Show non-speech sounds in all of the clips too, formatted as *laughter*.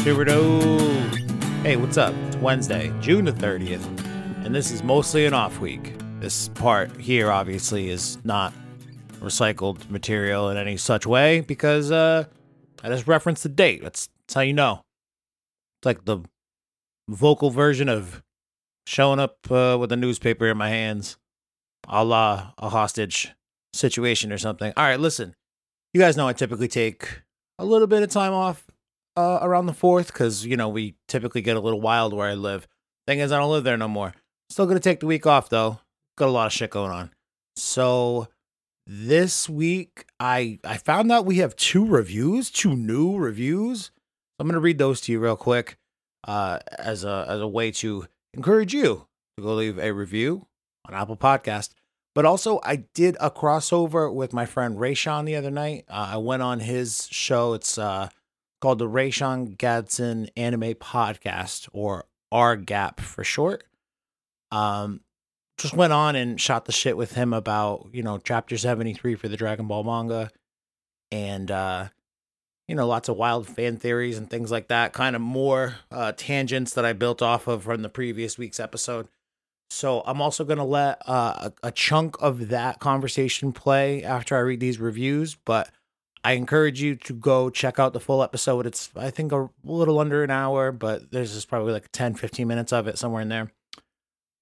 Superdo. Hey, what's up? It's Wednesday, June the 30th, and this is mostly an off week. This part here, obviously, is not recycled material in any such way because uh, I just referenced the date. That's, that's how you know. It's like the vocal version of showing up uh, with a newspaper in my hands, a la a hostage situation or something. All right, listen. You guys know I typically take a little bit of time off uh, around the fourth because you know we typically get a little wild where I live. Thing is, I don't live there no more. Still gonna take the week off though. Got a lot of shit going on. So this week, I I found out we have two reviews, two new reviews. I'm gonna read those to you real quick, uh, as a as a way to encourage you to go leave a review on Apple Podcast. But also, I did a crossover with my friend Raysean the other night. Uh, I went on his show. It's uh, called the Raysean Gadson Anime Podcast, or RGAP for short. Um, just went on and shot the shit with him about you know chapter 73 for the dragon ball manga and uh you know lots of wild fan theories and things like that kind of more uh tangents that i built off of from the previous week's episode so i'm also going to let uh, a, chunk of that conversation play after i read these reviews but i encourage you to go check out the full episode it's i think a little under an hour but there's just probably like 10 15 minutes of it somewhere in there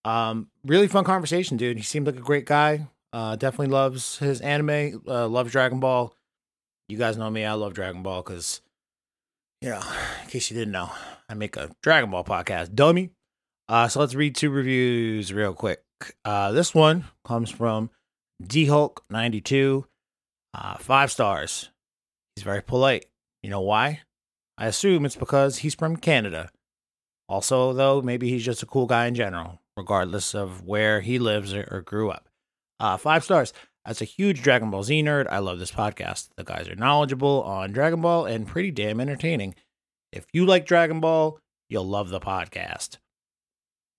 um, really fun conversation, dude. He seemed like a great guy. Uh, definitely loves his anime. Uh, loves Dragon Ball. You guys know me. I love Dragon Ball because, you know, in case you didn't know, I make a Dragon Ball podcast, dummy. Uh, so let's read two reviews real quick. Uh, this one comes from D Hulk ninety two, uh, five stars. He's very polite. You know why? I assume it's because he's from Canada. Also, though, maybe he's just a cool guy in general regardless of where he lives or, or grew up. Uh, five stars. As a huge Dragon Ball Z nerd, I love this podcast. The guys are knowledgeable on Dragon Ball and pretty damn entertaining. If you like Dragon Ball, you'll love the podcast.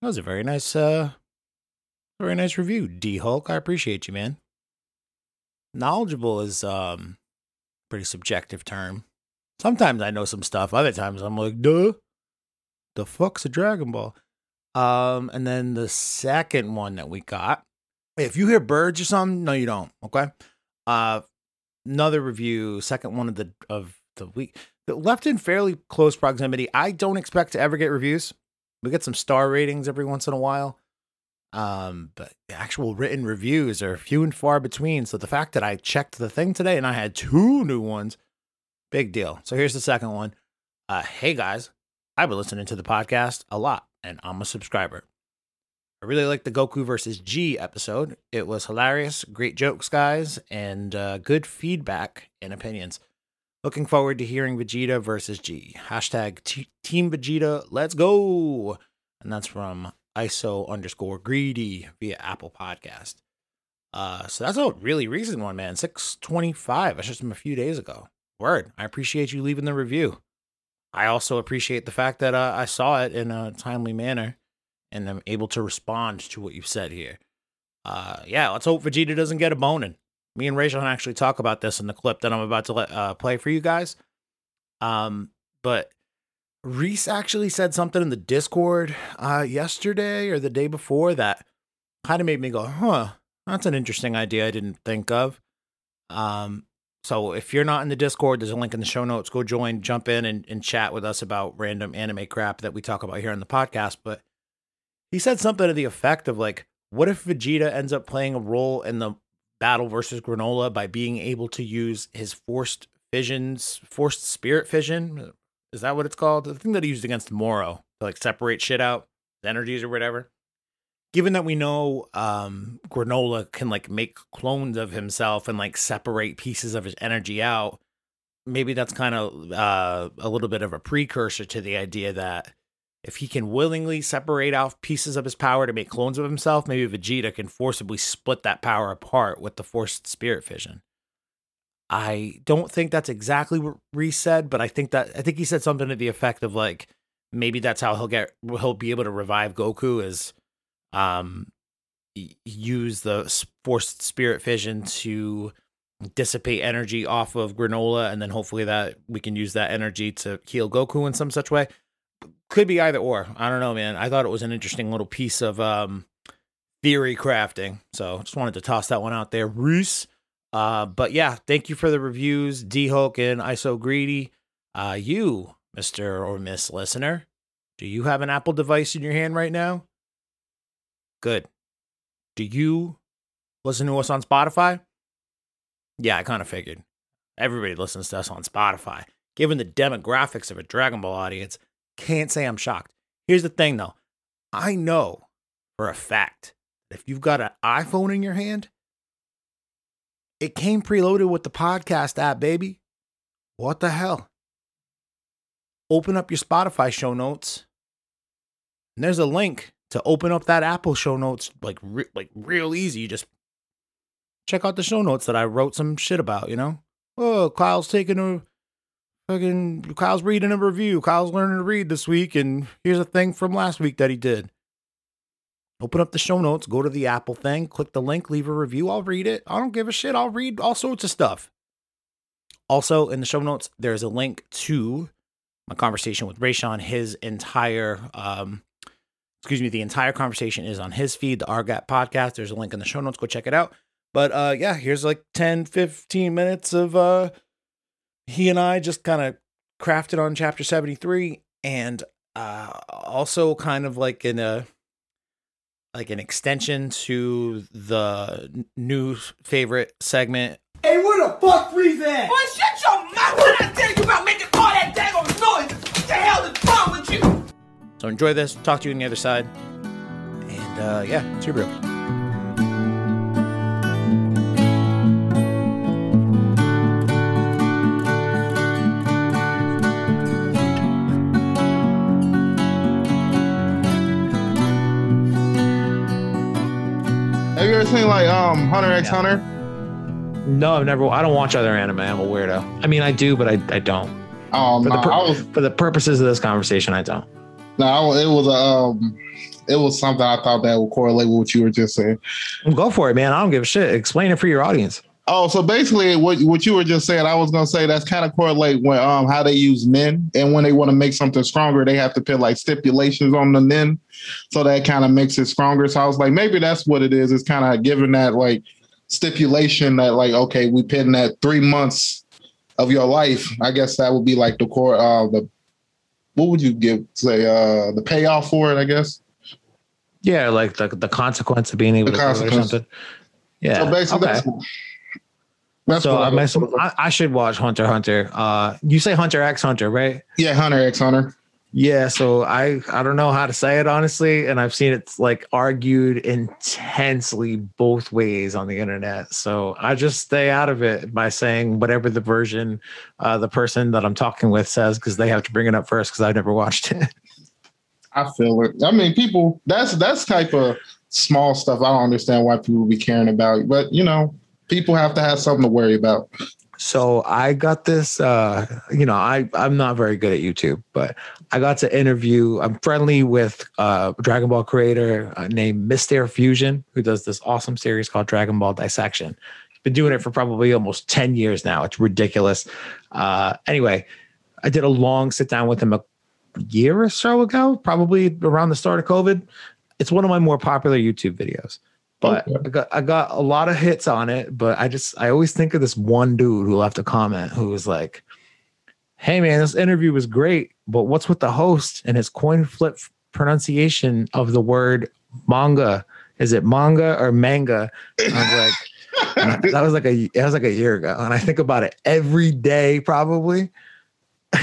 That was a very nice, uh, very nice review, D Hulk. I appreciate you, man. Knowledgeable is um, pretty subjective term. Sometimes I know some stuff. Other times I'm like, duh, the fuck's a Dragon Ball? Um, and then the second one that we got, if you hear birds or something, no, you don't. Okay. Uh, another review, second one of the of the week, left in fairly close proximity. I don't expect to ever get reviews. We get some star ratings every once in a while. Um, but actual written reviews are few and far between. So the fact that I checked the thing today and I had two new ones, big deal. So here's the second one. Uh, hey guys, I've been listening to the podcast a lot and I'm a subscriber. I really like the Goku versus G episode. It was hilarious, great jokes, guys, and uh, good feedback and opinions. Looking forward to hearing Vegeta versus G. Hashtag t- Team Vegeta, let's go. And that's from ISO underscore greedy via Apple Podcast. Uh, so that's a really recent one, man. 625. That's just from a few days ago. Word. I appreciate you leaving the review. I also appreciate the fact that uh, I saw it in a timely manner and I'm able to respond to what you've said here. Uh, yeah, let's hope Vegeta doesn't get a boning. Me and Raysean actually talk about this in the clip that I'm about to let, uh, play for you guys. Um, but Reese actually said something in the Discord uh, yesterday or the day before that kind of made me go, huh, that's an interesting idea I didn't think of. Um, so if you're not in the Discord, there's a link in the show notes. Go join, jump in, and, and chat with us about random anime crap that we talk about here on the podcast. But he said something to the effect of like, what if Vegeta ends up playing a role in the battle versus Granola by being able to use his forced visions, forced spirit fission? Is that what it's called? The thing that he used against Moro to like separate shit out, energies or whatever given that we know um, Granola can like make clones of himself and like separate pieces of his energy out, maybe that's kind of uh, a little bit of a precursor to the idea that if he can willingly separate out pieces of his power to make clones of himself, maybe Vegeta can forcibly split that power apart with the forced spirit fission. I don't think that's exactly what Reese said, but I think that I think he said something to the effect of like maybe that's how he'll get he'll be able to revive Goku is um use the forced spirit fission to dissipate energy off of granola and then hopefully that we can use that energy to heal goku in some such way could be either or. I don't know man. I thought it was an interesting little piece of um theory crafting. So just wanted to toss that one out there. Reese. uh but yeah thank you for the reviews d hulk and iso greedy. Uh you mr or miss listener do you have an apple device in your hand right now? Good. Do you listen to us on spotify? Yeah, I kind of figured. Everybody listens to us on Spotify. Given the demographics of a Dragon Ball audience, can't say I'm shocked. Here's the thing though I know for a fact that if you've got an iPhone in your hand, it came preloaded with the podcast app, baby. What the hell? Open up your Spotify show notes, and there's a link to open up that Apple show notes like re- like real easy. You just check out the show notes that I wrote some shit about, you know? Oh, Kyle's taking a fucking Kyle's reading a review. Kyle's learning to read this week, and here's a thing from last week that he did. Open up the show notes, go to the Apple thing, click the link, leave a review. I'll read it. I don't give a shit. I'll read all sorts of stuff. Also, in the show notes, there's a link to my conversation with Raysean. His entire, um, excuse me, the entire conversation is on his feed, the RGAP podcast. There's a link in the show notes. Go check it out. But uh yeah, here's like 10, 15 minutes of uh he and I just kind of crafted on chapter 73 and uh also kind of like in a like an extension to the new favorite segment. Hey, where the fuck Freeze at? Boy, shut your mouth when I tell you about making all that daggone noise. What the hell is wrong with you? So enjoy this. Talk to you on the other side. And uh yeah, Subaru. ever seen like um Hunter X Hunter? No, I've never. I don't watch other anime. I'm a weirdo. I mean, I do, but I, I don't. Um, for, the pur- was, for the purposes of this conversation, I don't. no, I- it was a um, it was something I thought that would correlate with what you were just saying. Go for it, man. I don't give a shit. Explain it for your audience. Oh, so basically, what what you were just saying, I was gonna say that's kind of correlate when um how they use Nen, and when they want to make something stronger, they have to put like stipulations on the Nen, so that kind of makes it stronger. So I was like, maybe that's what it is. It's kind of giving that like stipulation that like okay, we pin that three months of your life. I guess that would be like the core. Uh, the what would you give say uh the payoff for it? I guess. Yeah, like the the consequence of being able The to do it or something. Yeah. So basically, okay. That's, So I, so I, I should watch Hunter Hunter. Uh, you say Hunter X Hunter, right? yeah, Hunter X Hunter. Yeah. So I I don't know how to say it honestly, and I've seen it like argued intensely both ways on the internet. So I just stay out of it by saying whatever the version uh, the person that I'm talking with says because they have to bring it up first because I've never watched it. *laughs* I feel it. I mean, people. That's that's type of small stuff. I don't understand why people be caring about. But you know, people have to have something to worry about. So I got this uh you know, I I'm not very good at YouTube, but I got to interview I'm friendly with uh Dragon Ball creator uh, named Mister Fusion who does this awesome series called Dragon Ball Dissection. He's been doing it for probably almost 10 years now. It's ridiculous. Uh anyway, I did a long sit down with him a year or so ago, probably around the start of COVID. It's one of my more popular YouTube videos but Okay. I got I got a lot of hits on it. But I just I always think of this one dude who left a comment who was like, "Hey man, this interview was great, but what's with the host and his coin flip pronunciation of the word manga? Is it manga or manga?" I was like, I- *laughs* that was like a that was like a year ago, and I think about it every day probably. *laughs*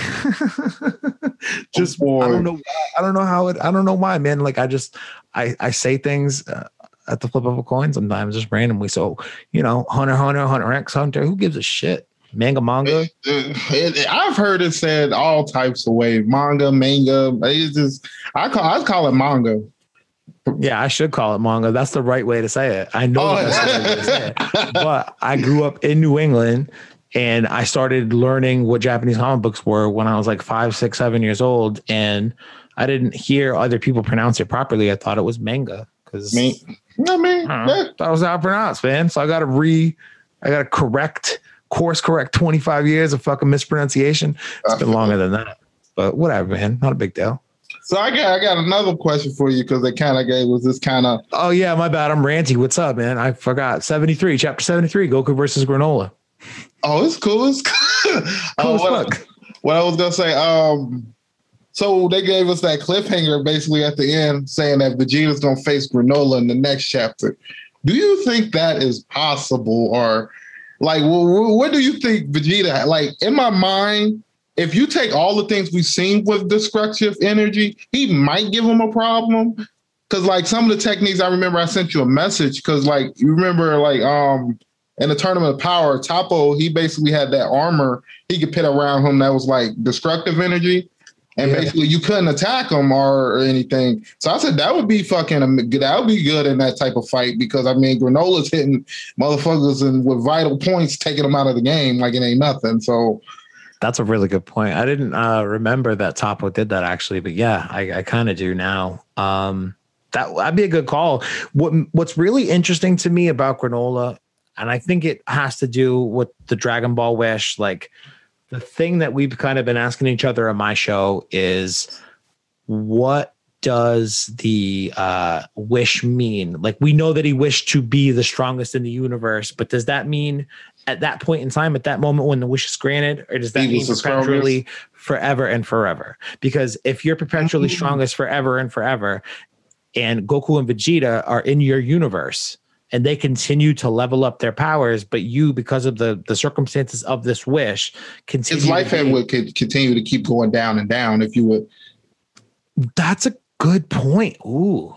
just Oh. I don't know I don't know how it I don't know why man like I just I I say things uh, at the flip of a coin sometimes just randomly so you know Hunter Hunter Hunter X Hunter who gives a shit manga manga It- it- I've heard it said all types of ways. Manga, manga. It's just I call I call it manga. yeah I should call it manga that's the right way to say it I know Oh, that's the right way to say it oh, but I grew up in New England and I started learning what Japanese comic books were when I was like five, six, seven years old, and I didn't hear other people pronounce it properly. I thought it was manga because I mean, I, know, yeah. that was how pronounced, man. So I got to re, I got to correct, course correct 25 years of fucking mispronunciation. It's been longer than that, but whatever, man. Not a big deal. So I got I got another question for you because they kind of gave us this kind of. Oh yeah, my bad. I'm ranty. What's up, man? I forgot. 73, chapter 73, Goku versus Granola. Oh, it's cool. It's cool. *laughs* Cool Uh, as what, fuck. what I was gonna say. Um, so they gave us that cliffhanger basically at the end, saying that Vegeta's gonna face Granola in the next chapter. Do you think that is possible, or like, wh- wh- what do you think Vegeta? Like in my mind, if you take all the things we've seen with destructive energy, he might give him a problem. Cause like some of the techniques, I remember I sent you a message. Cause like you remember like um in the tournament of power, Topo, he basically had that armor he could pit around him that was like destructive energy. And Yeah. basically you couldn't attack him or, or anything. So I said that would be fucking that would be good in that type of fight because I mean Granola's hitting motherfuckers and with vital points taking them out of the game like it ain't nothing. So That's a really good point. I didn't uh, remember that Topo did that actually, but yeah, I, I kind of do now. Um, that that'd be a good call. What What's really interesting to me about granola, and I think it has to do with the Dragon Ball Wish. Like the thing that we've kind of been asking each other on my show is, what does the uh, wish mean? Like we know that he wished to be the strongest in the universe, but does that mean at that point in time, at that moment when the wish is granted, or does that He mean strongest? perpetually forever and forever? Because if you're perpetually strongest forever and forever, and Goku and Vegeta are in your universe and they continue to level up their powers, but you, because of the the circumstances of this wish, continue his life be- would could continue to keep going down and down if you would That's a good point. Ooh.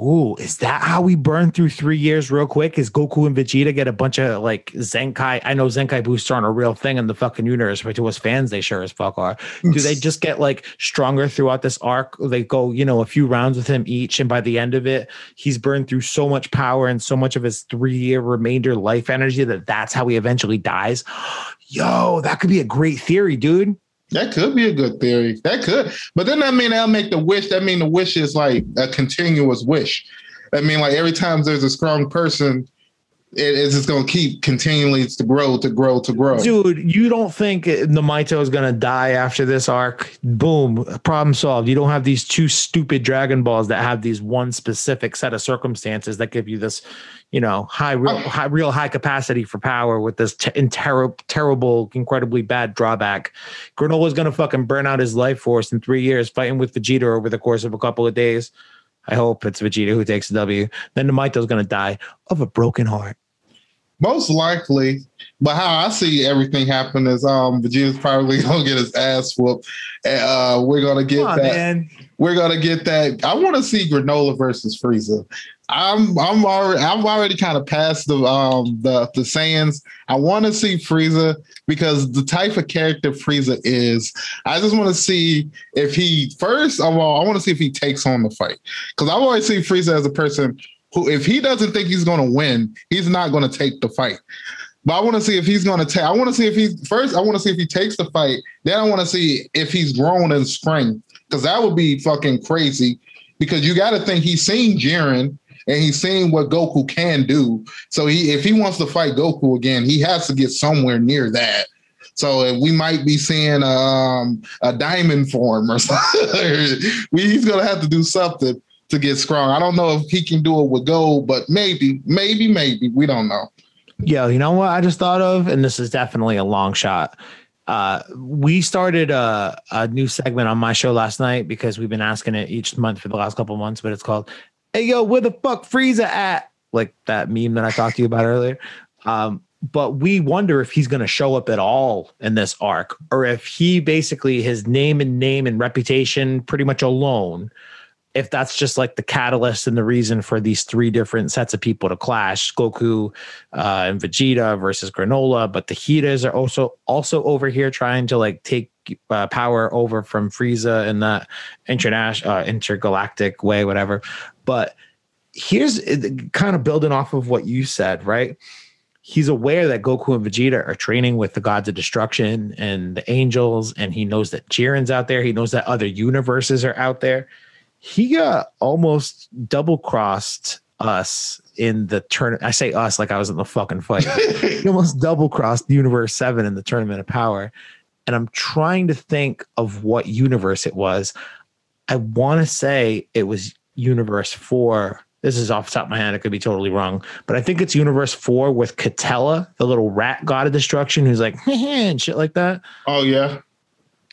Ooh, is that how we burn through three years real quick? Is Goku and Vegeta get a bunch of like Zenkai? I know Zenkai boosts aren't a real thing in the fucking universe, but to us fans, they sure as fuck are. Do they *laughs* just get like stronger throughout this arc? They go, you know, a few rounds with him each, and by the end of it, he's burned through so much power and so much of his three year remainder life energy that that's how he eventually dies. *gasps* Yo, that could be a great theory, dude. That could be a good theory. That could, but then that mean that'll make the wish. That mean the wish is like a continuous wish. I mean, like every time there's a strong person, it is just gonna keep continually to grow, to grow, to grow. Dude, you don't think Namaito is gonna die after this arc? Boom, problem solved. You don't have these two stupid Dragon Balls that have these one specific set of circumstances that give you this, you know, high real oh. high real high capacity for power with this te- in ter- terrible, incredibly bad drawback. Granola's gonna fucking burn out his life force in three years fighting with Vegeta over the course of a couple of days. I hope it's Vegeta who takes the W. Then Namaito's gonna die of a broken heart. Most likely, but how I see everything happen is um Vegeta's probably *laughs* gonna get his ass whooped. And, uh, we're gonna get on, that. man. We're gonna get that. I want to see Granola versus Frieza. I'm I'm already I'm already kind of past the um the the sayings. I want to see Frieza because the type of character Frieza is. I just want to see if he first of all I want to see if he takes on the fight because I've always seen Frieza as a person who if he doesn't think he's going to win, he's not going to take the fight. But I want to see if he's going to take. I want to see if he's first. I want to see if he takes the fight. Then I want to see if he's grown in strength because that would be fucking crazy. Because you got to think he's seen Jiren and he's seen what Goku can do. So he, if he wants to fight Goku again, he has to get somewhere near that. So we might be seeing um, a diamond form or *laughs* something. he's gonna have to do something to get strong. I don't know if he can do it with gold, but maybe, maybe, maybe we don't know. Yo, you know what I just thought of, and this is definitely a long shot. Uh, we started a, a new segment on my show last night because we've been asking it each month for the last couple months, but it's called "Hey Yo, where the fuck Frieza at?" Like that meme that I talked to you about earlier. Um, but we wonder if he's going to show up at all in this arc, or if he basically his name and name and reputation pretty much alone if that's just like the catalyst and the reason for these three different sets of people to clash Goku uh, and Vegeta versus Granola, but the Hitas are also also over here trying to like take uh, power over from Frieza in that international uh, intergalactic way, whatever. But here's it- kind of building off of what you said, right? He's aware that Goku and Vegeta are training with the gods of destruction and the angels, and he knows that Jiren's out there. He knows that other universes are out there he got almost double crossed us in the turn. I say us like I was in the fucking fight. *laughs* he almost double crossed Universe Seven in the Tournament of Power, and I'm trying to think of what universe it was. I want to say it was Universe Four. This is off the top of my head. It could be totally wrong, but I think it's Universe Four with Quitela, the little rat god of destruction, who's like *laughs* and shit like that Oh yeah.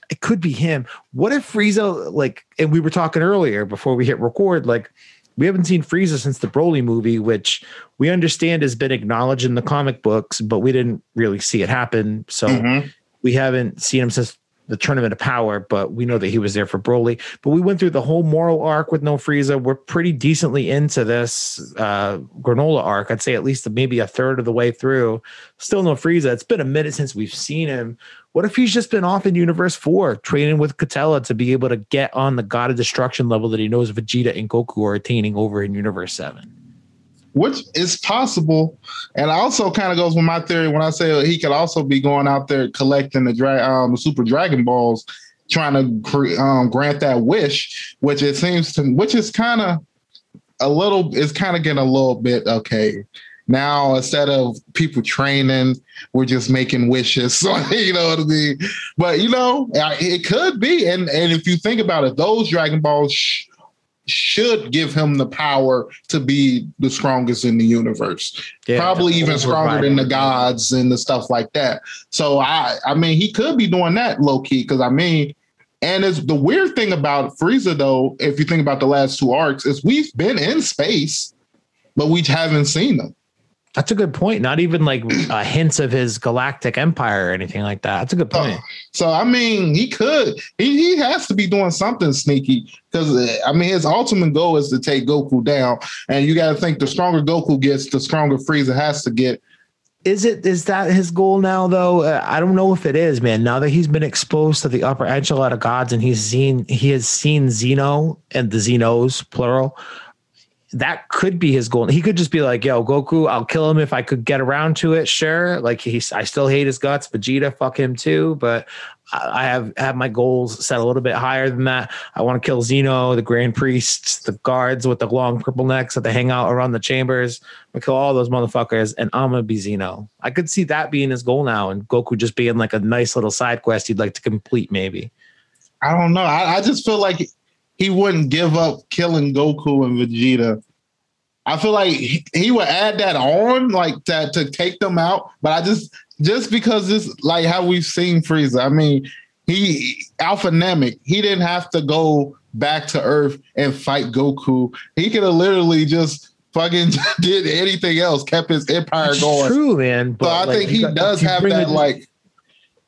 It could be him. What if Frieza, like, and we were talking earlier before we hit record, like, we haven't seen Frieza since the Broly movie, which we understand has been acknowledged in the comic books, but we didn't really see it happen. So Mhm. we haven't seen him since the Tournament of Power, but we know that he was there for Broly. But we went through the whole Moro arc with no Frieza. We're pretty decently into this uh, granola arc. I'd say at least maybe a third of the way through. Still no Frieza. It's been a minute since we've seen him. What if he's just been off in Universe 4 training with Quitela to be able to get on the God of Destruction level that he knows Vegeta and Goku are attaining over in Universe 7? Which is possible, and also kind of goes with my theory when I say he could also be going out there collecting the dra- um, Super Dragon Balls, trying to cre- um, grant that wish, which it seems to, which is kind of a little, it's kind of getting a little bit okay. Now instead of people training, we're just making wishes. *laughs* So you know what I mean. But you know, it could be, and and if you think about it, those Dragon Balls. Sh- should give him the power to be the strongest in the universe. Probably even stronger than the gods and the stuff like that. So I I mean he could be doing that low key because I mean and it's the weird thing about Frieza though, if you think about the last two arcs, is we've been in space, but we haven't seen them. That's a good point. Not even like uh, *clears throat* hints of his galactic empire or anything like that. That's a good point. So I mean, he could. He he has to be doing something sneaky because I mean, his ultimate goal is to take Goku down, and you got to think the stronger Goku gets, the stronger Frieza has to get. Is it is that his goal now though? Uh, I don't know if it is, man. Now that he's been exposed to the upper echelon of gods and he's seen he has seen Zeno and the Zenos plural. That could be his goal. He could just be like, "Yo, Goku, I'll kill him if I could get around to it." Sure, like he's, I still hate his guts. Vegeta, fuck him too. But I have have my goals set a little bit higher than that. I want to kill Zeno, the Grand Priests, the guards with the long purple necks that they hang out around the chambers. I'm gonna kill all those motherfuckers, and I'm gonna be Zeno. I could see that being his goal now, and Goku just being like a nice little side quest he'd like to complete, maybe. I don't know. I, I just feel like he wouldn't give up killing Goku and Vegeta. I feel like he, he would add that on, like that to take them out. But I just just because this like how we've seen Frieza. I mean, he Alpha Namek, he didn't have to go back to Earth and fight Goku. He could have literally just fucking *laughs* did anything else, kept his empire It's going. true, man. But So I like, think he got- does have that the- like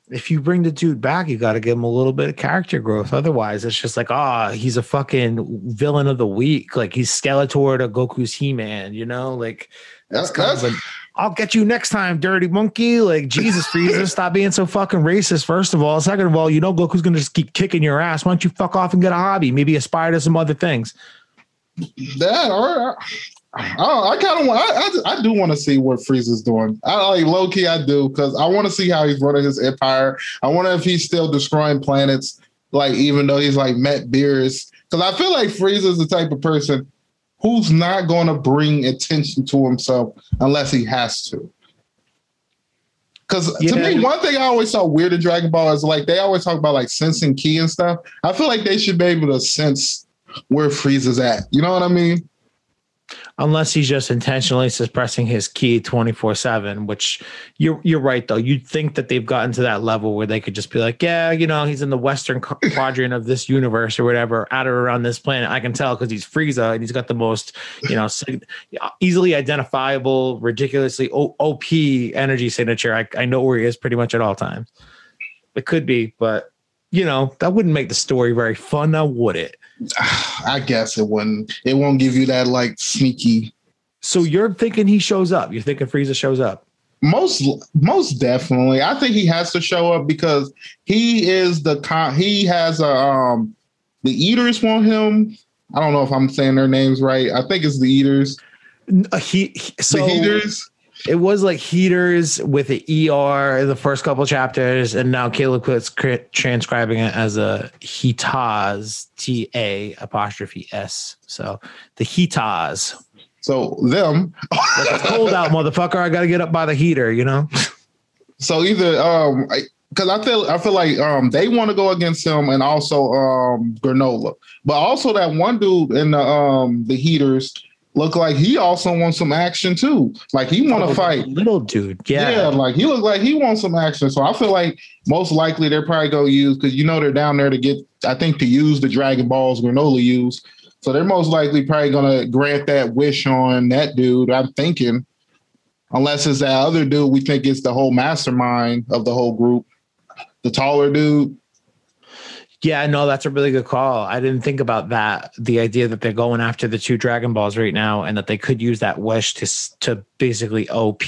if you bring the dude back, you got to give him a little bit of character growth. Otherwise, it's just like, ah, he's a fucking villain of the week. Like he's Skeletor to Goku's He Man, you know? Like that's kind of an, I'll get you next time, dirty monkey. Like Jesus, Frieza, *laughs* stop being so fucking racist. First of all, second of all, you know Goku's gonna just keep kicking your ass. Why don't you fuck off and get a hobby? Maybe aspire to some other things. that or I, I kind of want. I, I, I do want to see what Frieza's doing. I like low key. I do because I want to see how he's running his empire. I wonder if he's still destroying planets, like even though he's like met Beerus. Because I feel like Frieza's the type of person who's not going to bring attention to himself unless he has to. Because to me, one thing I always saw weird in Dragon Ball is like they always talk about like sensing ki and stuff. I feel like they should be able to sense where Frieza's at. You know what I mean? Unless he's just intentionally suppressing his ki 24-7 which you're you're right though. You'd think that they've gotten to that level where they could just be like yeah you know he's in the western *coughs* quadrant of this universe or whatever out or around this planet. I can tell because he's frieza and he's got the most you know easily identifiable ridiculously op energy signature. I, I know where he is pretty much at all times. It could be but you know that wouldn't make the story very fun now would it *sighs* I guess it wouldn't. It won't give you that like sneaky. so you're thinking he shows up you're thinking frieza shows up Most most definitely, I think he has to show up because he is the con. He has a um. The eaters want him. I don't know if I'm saying their names right. I think it's the eaters. Uh, he, he- The so heaters. It was like heaters with the er in the first couple chapters, and now Caleb Quit's cr- transcribing it as a heataz, t a apostrophe s. So the heataz. So them. it's cold out, motherfucker. I got to get up by the heater. You know. So either um, because I feel I feel like um they want to go against him and also um Granola, but also that one dude in the um the heaters look like he also wants some action too. Like he want to Oh, fight. little dude. Yeah. Yeah. like he look like he wants some action. So I feel like most likely they're probably gonna use because you know they're down there to get I think to use the Dragon Balls Granola use. So they're most likely probably gonna grant that wish on that dude. I'm thinking, unless it's that other dude we think is the whole mastermind of the whole group, the taller dude. Yeah, no, that's a really good call. I didn't think about that. The idea that they're going after the two Dragon Balls right now, and that they could use that wish to to basically OP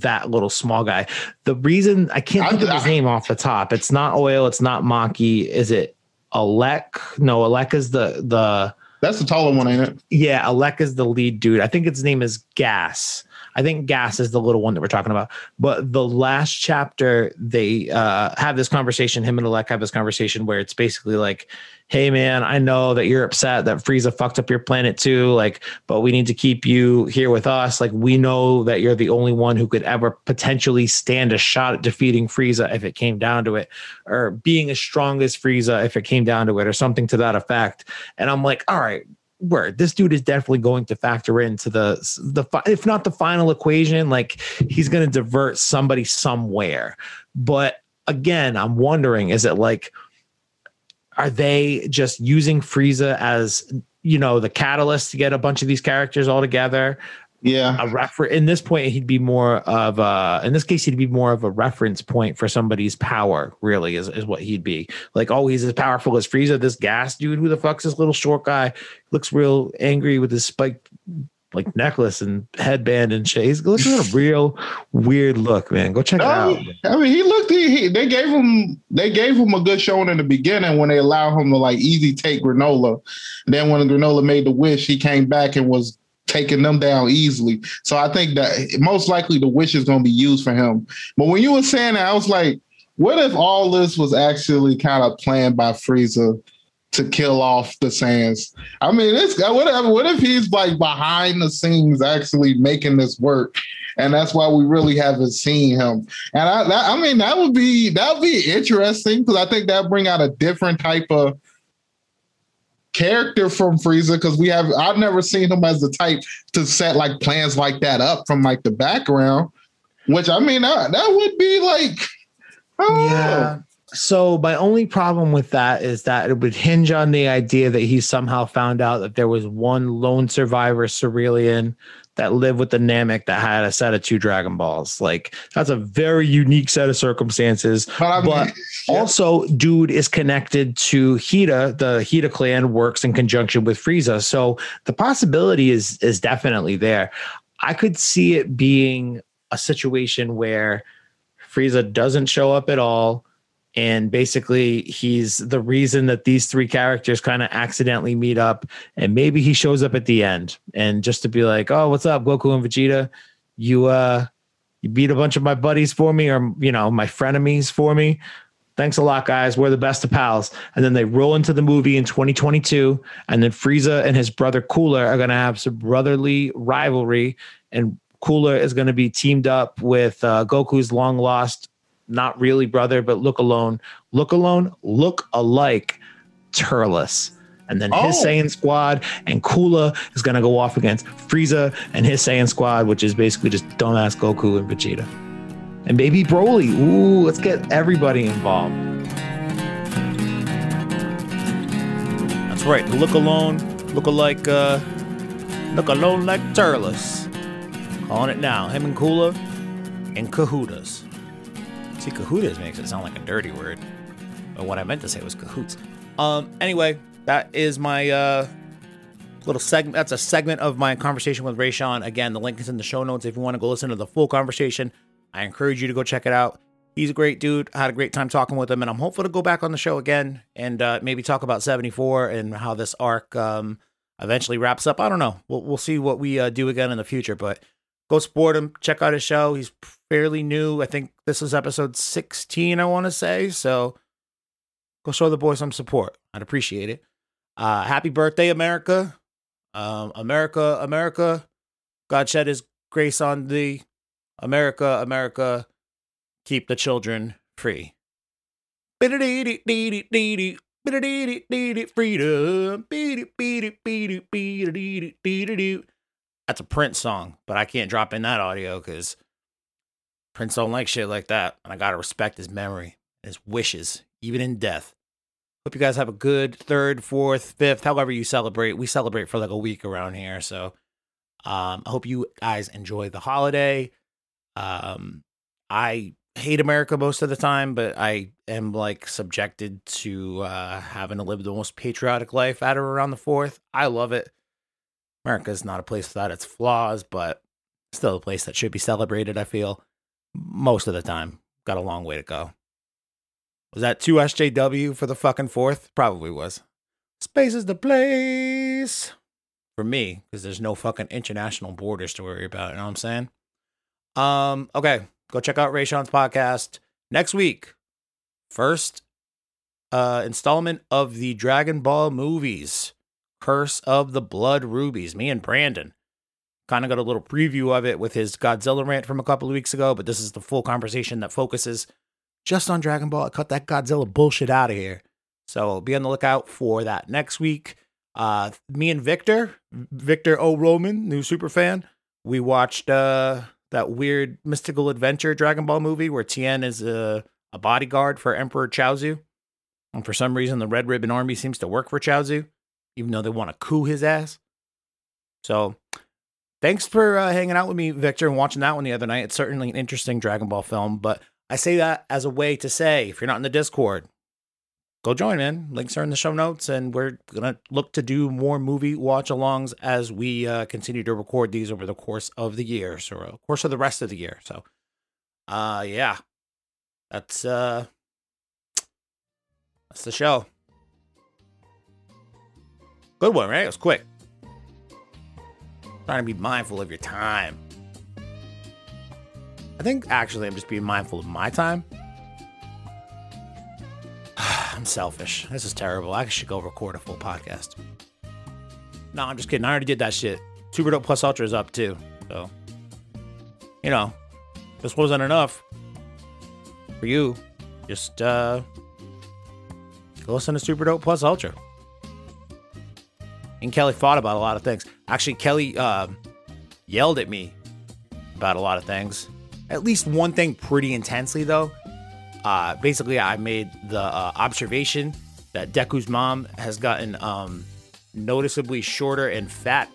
that little small guy. The reason I can't think of his name off the top. It's not Oil. It's not Maki. Is it Alec? No, Alec is the the That's the taller one, ain't it? yeah. Alec is the lead dude. I think his name is Gas. I think Gas is the little one that we're talking about. But the last chapter, they uh, have this conversation. Him and Alec have this conversation where it's basically like, "Hey, man, I know that you're upset that Frieza fucked up your planet too. Like, but we need to keep you here with us. Like, we know that you're the only one who could ever potentially stand a shot at defeating Frieza if it came down to it, or being as strong as Frieza if it came down to it, or something to that effect." And I'm like, "All right." Word. This dude is definitely going to factor into the the if not the final equation like he's going to divert somebody somewhere. But again i'm wondering is it like are they just using frieza as you know the catalyst to get a bunch of these characters all together Yeah. a refer in this point he'd be more of a in this case he'd be more of a reference point for somebody's power really is, is what he'd be like oh he's as powerful as Frieza this gas dude who the fuck's this little short guy looks real angry with his spiked like necklace and headband and shit he's looking at a real weird look man go check it out I mean, he looked. He, he they gave him they gave him a good showing in the beginning when they allowed him to like easy take granola. then when granola made the wish, he came back and was taking them down easily. So I think that most likely the wish is going to be used for him. But when you were saying that, I was like, what if all this was actually kind of planned by Frieza? To kill off the Saiyans. I mean, it's uh, whatever. Uh, what if he's like behind the scenes actually making this work? and that's why we really haven't seen him. And I, that, I mean, that would be that would be interesting because I think that bring out a different type of character from Frieza because we have I've never seen him as the type to set like plans like that up from like the background. Which I mean, that, that would be like, I. Yeah. So my only problem with that is that it would hinge on the idea that he somehow found out that there was one lone survivor Cerealian that lived with the Namek that had a set of two Dragon Balls. Like that's a very unique set of circumstances. But I mean, But also, dude is connected to Hida. The Hida clan works in conjunction with Frieza, so the possibility is is definitely there. I could see it being a situation where Frieza doesn't show up at all, and basically he's the reason that these three characters kind of accidentally meet up, and maybe he shows up at the end, and just to be like, "Oh, what's up, Goku and Vegeta? You uh." You beat a bunch of my buddies for me, or you know, my frenemies for me thanks a lot, guys. We're the best of pals. And then they roll into the movie in 2022. And then Frieza and his brother Cooler are going to have some brotherly rivalry. And Cooler is going to be teamed up with uh, Goku's long lost, not really brother, but look alone, look alone, look alike Turles. And then his Oh. Saiyan squad and Cooler is going to go off against Frieza and his Saiyan squad, which is basically just dumbass Goku and Vegeta and baby Broly. Ooh, let's get everybody involved. That's right. Look alone, look alike, uh, look alone like Turles. Calling it now. Him and Cooler and Kahootas. See, Kahootas makes it sound like a dirty word. But what I meant to say was cahoots. Um, anyway, that is my uh little segment. That's a segment of my conversation with Raysean. Again, the link is in the show notes if you want to go listen to the full conversation. I encourage you to go check it out. He's a great dude. I had a great time talking with him, and I'm hopeful to go back on the show again and uh, maybe talk about 74 and how this arc um, eventually wraps up. I don't know. We'll, we'll see what we uh, do again in the future, but go support him. Check out his show. He's fairly new. I think this is episode 16, I want to say. So go show the boy some support. I'd appreciate it. Uh, happy birthday, America. Um, America, America. God shed his grace on thee. America, America, keep the children free. That's a Prince song, but I can't drop in that audio because Prince don't like shit like that. And I gotta respect his memory his wishes, even in death. Hope you guys have a good third, fourth, fifth, however you celebrate. We celebrate for like a week around here. So um, I hope you guys enjoy the holiday. Um, I hate America most of the time, but I am like subjected to uh, having to live the most patriotic life out of around the fourth. I love it. America is not a place without its flaws, but still a place that should be celebrated, I feel, most of the time. Got a long way to go. Was that 2 SJW for the fucking fourth? Probably was. Space is the place for me because there's no fucking international borders to worry about. You know what I'm saying? Um, okay, go check out Raysean's podcast next week. First uh installment of the Dragon Ball movies, Curse of the Blood Rubies. Me and Brandon kind of got a little preview of it with his Godzilla rant from a couple of weeks ago, but this is the full conversation that focuses just on Dragon Ball. I cut that Godzilla bullshit out of here. So be on the lookout for that next week. Uh, me and Victor, Victor O. Roman, new super fan, we watched uh, that weird mystical adventure Dragon Ball movie where Tien is a, a bodyguard for Emperor Chaozu. And for some reason, the Red Ribbon Army seems to work for Chaozu, even though they want to coup his ass. So thanks for uh, hanging out with me, Victor, and watching that one the other night. It's certainly an interesting Dragon Ball film, but I say that as a way to say if you're not in the Discord, go join, man. Links are in the show notes, and we're gonna look to do more movie watch alongs as we uh, continue to record these over the course of the year, so uh, course of the rest of the year. So, uh, yeah, that's uh, that's the show. Good one, right? It was quick. Trying to be mindful of your time. I think actually I'm just being mindful of my time. I'm selfish. This is terrible. I should go record a full podcast. No, I'm just kidding. I already did that shit. Super Dope Plus Ultra is up too. So, you know, this wasn't enough for you. Just uh, go listen to Super Dope Plus Ultra. And Kelly thought about a lot of things. Actually, Kelly uh, yelled at me about a lot of things. At least one thing pretty intensely, though. Uh, basically, I made the uh, observation that Deku's mom has gotten um, noticeably shorter and fat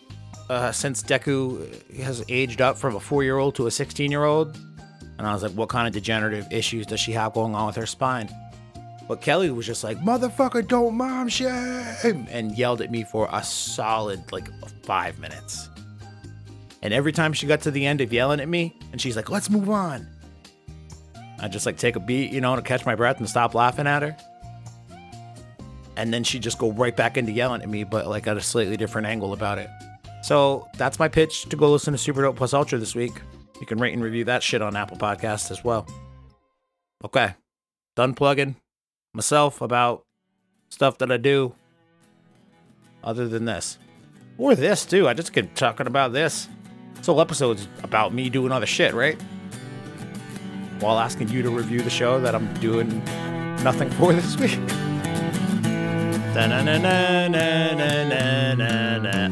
uh, since Deku has aged up from a four year old to a 16 year old. And I was like, what kind of degenerative issues does she have going on with her spine? But Kelly was just like, motherfucker, don't mom shame, and yelled at me for a solid like five minutes. And every time she got to the end of yelling at me, and she's like, let's move on. I just like take a beat, you know, to catch my breath and stop laughing at her. And then she'd just go right back into yelling at me, but like at a slightly different angle about it. So that's my pitch to go listen to Super Dope Plus Ultra this week. You can rate and review that shit on Apple Podcasts as well. Okay. Done plugging myself about stuff that I do other than this. Or this too. I just get talking about this. This whole episode's about me doing other shit, right? While asking you to review the show that I'm doing nothing for *laughs* this week.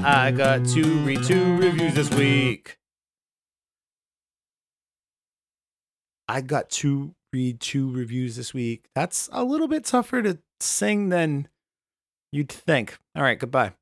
I got to read two reviews this week. I got to read two reviews this week. That's a little bit tougher to sing than you'd think. All right, goodbye.